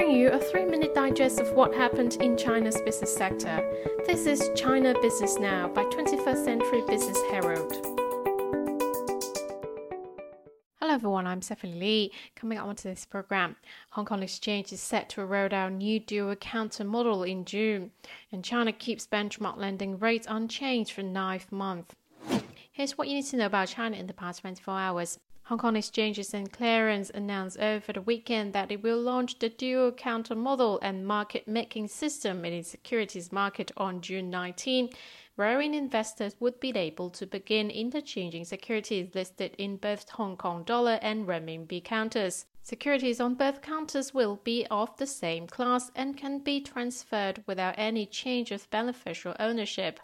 bring you a three minute digest of what happened in China's business sector. This is China Business Now by 21st Century Business Herald. Hello everyone, I'm Stephanie Lee. Coming up onto this program, Hong Kong Exchange is set to roll out new dual counter model in June, and China keeps benchmark lending rates unchanged for ninth month. Here's what you need to know about China in the past 24 hours. Hong Kong Exchanges and Clearing announced over the weekend that it will launch the dual counter model and market making system in its securities market on June 19, wherein investors would be able to begin interchanging securities listed in both Hong Kong dollar and renminbi counters. Securities on both counters will be of the same class and can be transferred without any change of beneficial ownership.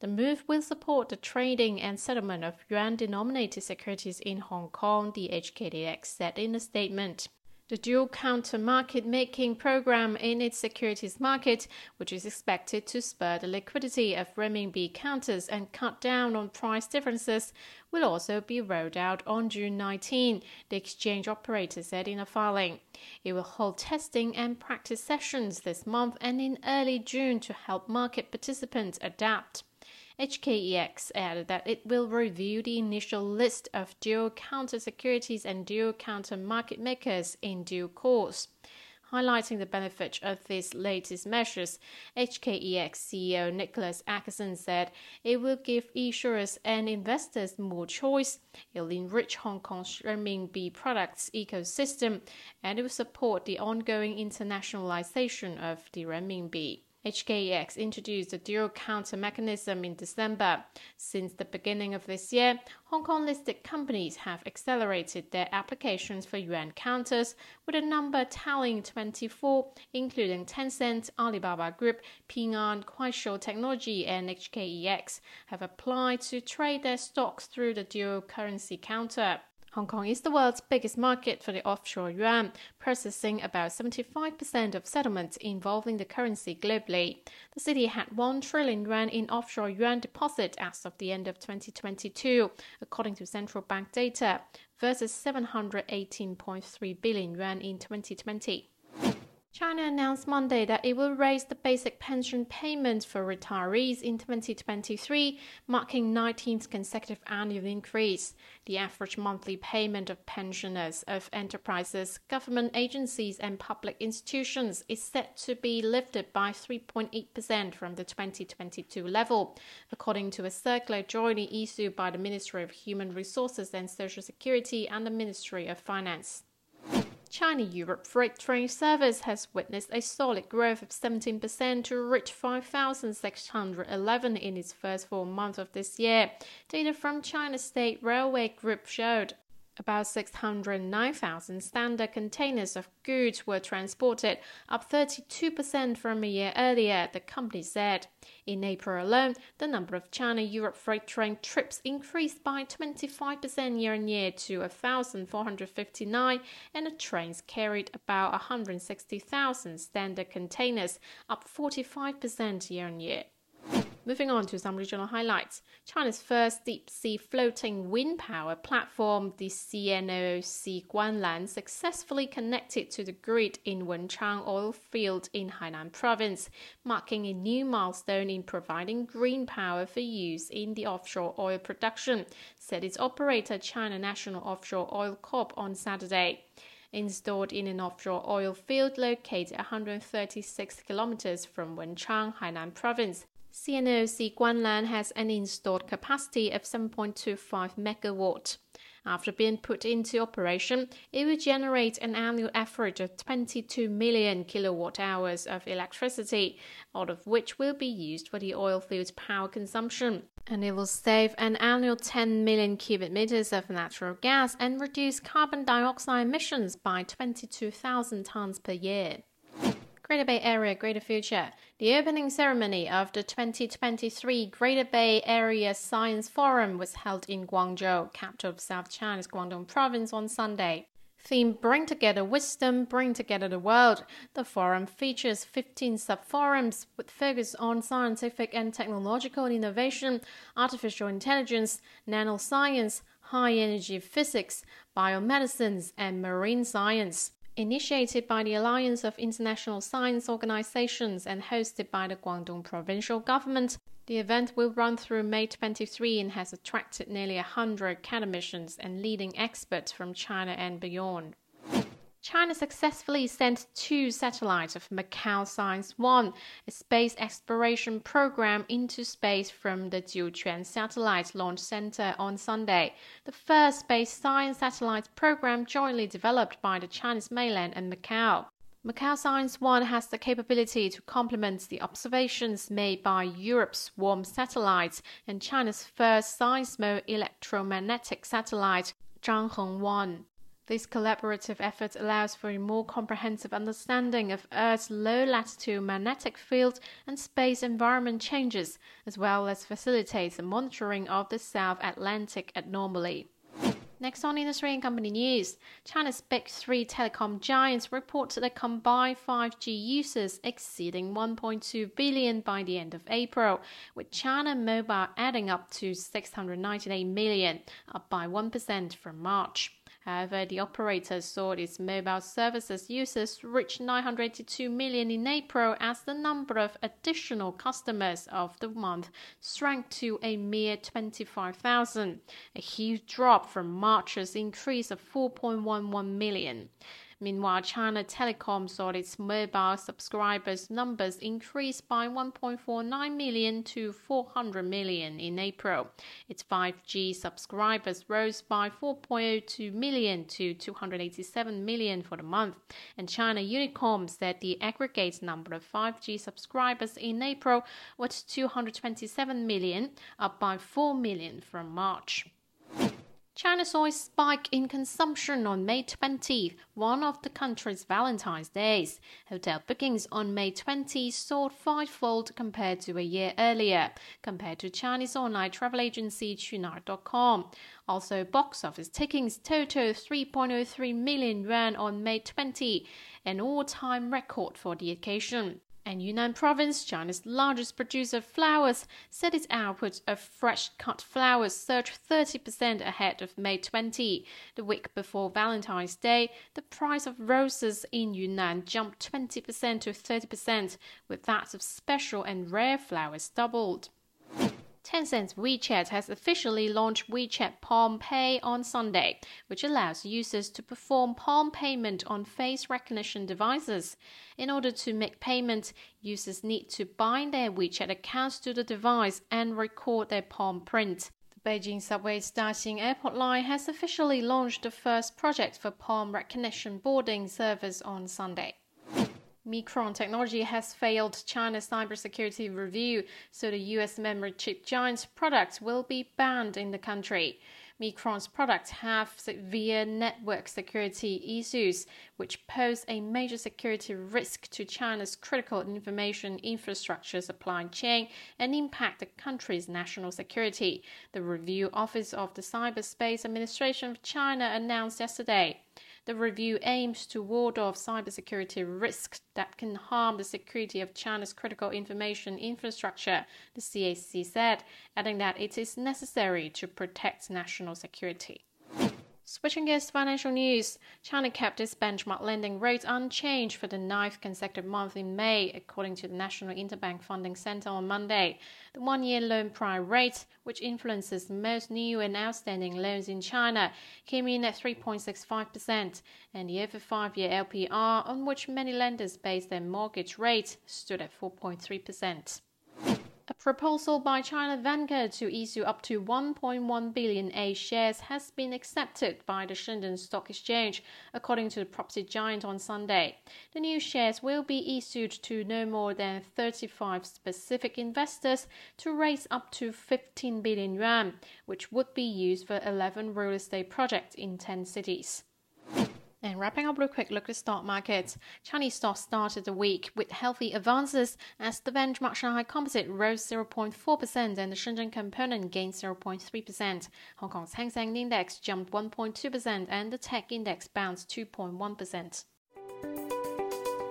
The move will support the trading and settlement of yuan denominated securities in Hong Kong, the HKEX said in a statement. The dual counter market making program in its securities market, which is expected to spur the liquidity of renminbi counters and cut down on price differences, will also be rolled out on June 19, the exchange operator said in a filing. It will hold testing and practice sessions this month and in early June to help market participants adapt. HKEX added that it will review the initial list of dual counter securities and dual counter market makers in due course. Highlighting the benefit of these latest measures, HKEX CEO Nicolas Aguzin said it will give issuers and investors more choice, it will enrich Hong Kong's renminbi products ecosystem, and it will support the ongoing internationalization of the renminbi. HKEX introduced a dual counter mechanism in December. Since the beginning of this year, Hong Kong listed companies have accelerated their applications for yuan counters, with a number tallying 24, including Tencent, Alibaba Group, Ping An, Kuaishou Technology, and HKEX, have applied to trade their stocks through the dual currency counter. Hong Kong is the world's biggest market for the offshore yuan, processing about 75% of settlements involving the currency globally. The city had 1 trillion yuan in offshore yuan deposit as of the end of 2022, according to central bank data, versus 718.3 billion yuan in 2020. China announced Monday that it will raise the basic pension payment for retirees in 2023, marking 19th consecutive annual increase. The average monthly payment of pensioners of enterprises, government agencies, and public institutions is set to be lifted by 3.8% from the 2022 level, according to a circular jointly issued by the Ministry of Human Resources and Social Security and the Ministry of Finance. China Europe freight train service has witnessed a solid growth of 17% to reach 5,611 in its first four months of this year. Data from China State Railway Group showed about 609,000 standard containers of goods were transported, up 32% from a year earlier, the company said. In April alone, the number of China Europe freight train trips increased by 25% year on year to 1,459, and the trains carried about 160,000 standard containers, up 45% year on year. Moving on to some regional highlights. China's first deep sea floating wind power platform, the CNOOC Guanlan, successfully connected to the grid in Wenchang oil field in Hainan province, marking a new milestone in providing green power for use in the offshore oil production, said its operator China National Offshore Oil Corp on Saturday installed in an offshore oil field located 136 kilometers from Wenchang, Hainan province. CNOOC Guanlan has an installed capacity of 7.25 megawatt. After being put into operation, it will generate an annual average of 22 million kilowatt hours of electricity, out of which will be used for the oil field's power consumption. And it will save an annual 10 million cubic meters of natural gas and reduce carbon dioxide emissions by 22,000 tons per year. Greater Bay Area Greater Future. The opening ceremony of the 2023 Greater Bay Area Science Forum was held in Guangzhou, capital of South China's Guangdong province, on Sunday. Theme Bring Together Wisdom, Bring Together the World. The forum features 15 sub-forums with focus on scientific and technological innovation, artificial intelligence, nanoscience, high energy physics, biomedicines, and marine science. Initiated by the Alliance of International Science Organizations and hosted by the Guangdong provincial government, the event will run through May 23 and has attracted nearly 100 academicians and leading experts from China and beyond. China successfully sent two satellites of Macau Science 1, a space exploration program, into space from the Jiuquan Satellite Launch Center on Sunday, the first space science satellite program jointly developed by the Chinese mainland and Macau. Macau Science 1 has the capability to complement the observations made by Europe's swarm satellites and China's first seismo electromagnetic satellite, Zhangheng 1. This collaborative effort allows for a more comprehensive understanding of Earth's low latitude magnetic field and space environment changes, as well as facilitates the monitoring of the South Atlantic anomaly. Next on industry and company news, China's big three telecom giants reported a combined 5G users exceeding 1.2 billion by the end of April, with China Mobile adding up to 698 million, up by 1% from March. However, the operator saw its mobile services users reach 982 million in April as the number of additional customers of the month shrank to a mere 25,000, a huge drop from March's increase of 4.11 million. Meanwhile, China Telecom saw its mobile subscribers numbers increase by 1.49 million to 400 million in April. Its 5G subscribers rose by 4.02 million to 287 million for the month. And China Unicom said the aggregate number of 5G subscribers in April was 227 million, up by 4 million from March. China saw a spike in consumption on May 20, one of the country's Valentine's days. Hotel bookings on May 20 soared fivefold compared to a year earlier, compared to Chinese online travel agency Qunar.com. Also, box office tickets totaled 3.03 million yuan on May 20, an all-time record for the occasion and Yunnan Province, China's largest producer of flowers, said its output of fresh cut flowers surged 30% ahead of May 20. The week before Valentine's Day, the price of roses in Yunnan jumped 20% to 30%, with that of special and rare flowers doubled. Tencent's WeChat has officially launched WeChat Palm Pay on Sunday, which allows users to perform palm payment on face recognition devices. In order to make payment, users need to bind their WeChat accounts to the device and record their palm print. The Beijing Subway's Daxing Airport Line has officially launched the first project for palm recognition boarding service on Sunday. Micron Technology has failed China's cybersecurity review, so the US memory chip giant's products will be banned in the country. Micron's products have severe network security issues, which pose a major security risk to China's critical information infrastructure supply chain and impact the country's national security, the Review Office of the Cyberspace Administration of China announced yesterday. The review aims to ward off cybersecurity risks that can harm the security of China's critical information infrastructure, the CAC said, adding that it is necessary to protect national security. Switching gears to financial news, China kept its benchmark lending rate unchanged for the ninth consecutive month in May, according to the National Interbank Funding Center on Monday. The one year loan prime rate, which influences most new and outstanding loans in China, came in at 3.65%, and the over five year LPR, on which many lenders base their mortgage rate, stood at 4.3%. A proposal by China Vanke to issue up to 1.1 billion A shares has been accepted by the Shenzhen Stock Exchange, according to the property giant on Sunday. The new shares will be issued to no more than 35 specific investors to raise up to 15 billion yuan, which would be used for 11 real estate projects in 10 cities. And wrapping up a quick look at the stock markets. Chinese stocks started the week with healthy advances as the benchmark Shanghai Composite rose 0.4% and the Shenzhen Component gained 0.3%. Hong Kong's Hang Seng Index jumped 1.2% and the Tech Index bounced 2.1%.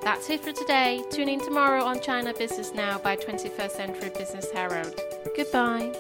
That's it for today. Tune in tomorrow on China Business Now by 21st Century Business Herald. Goodbye.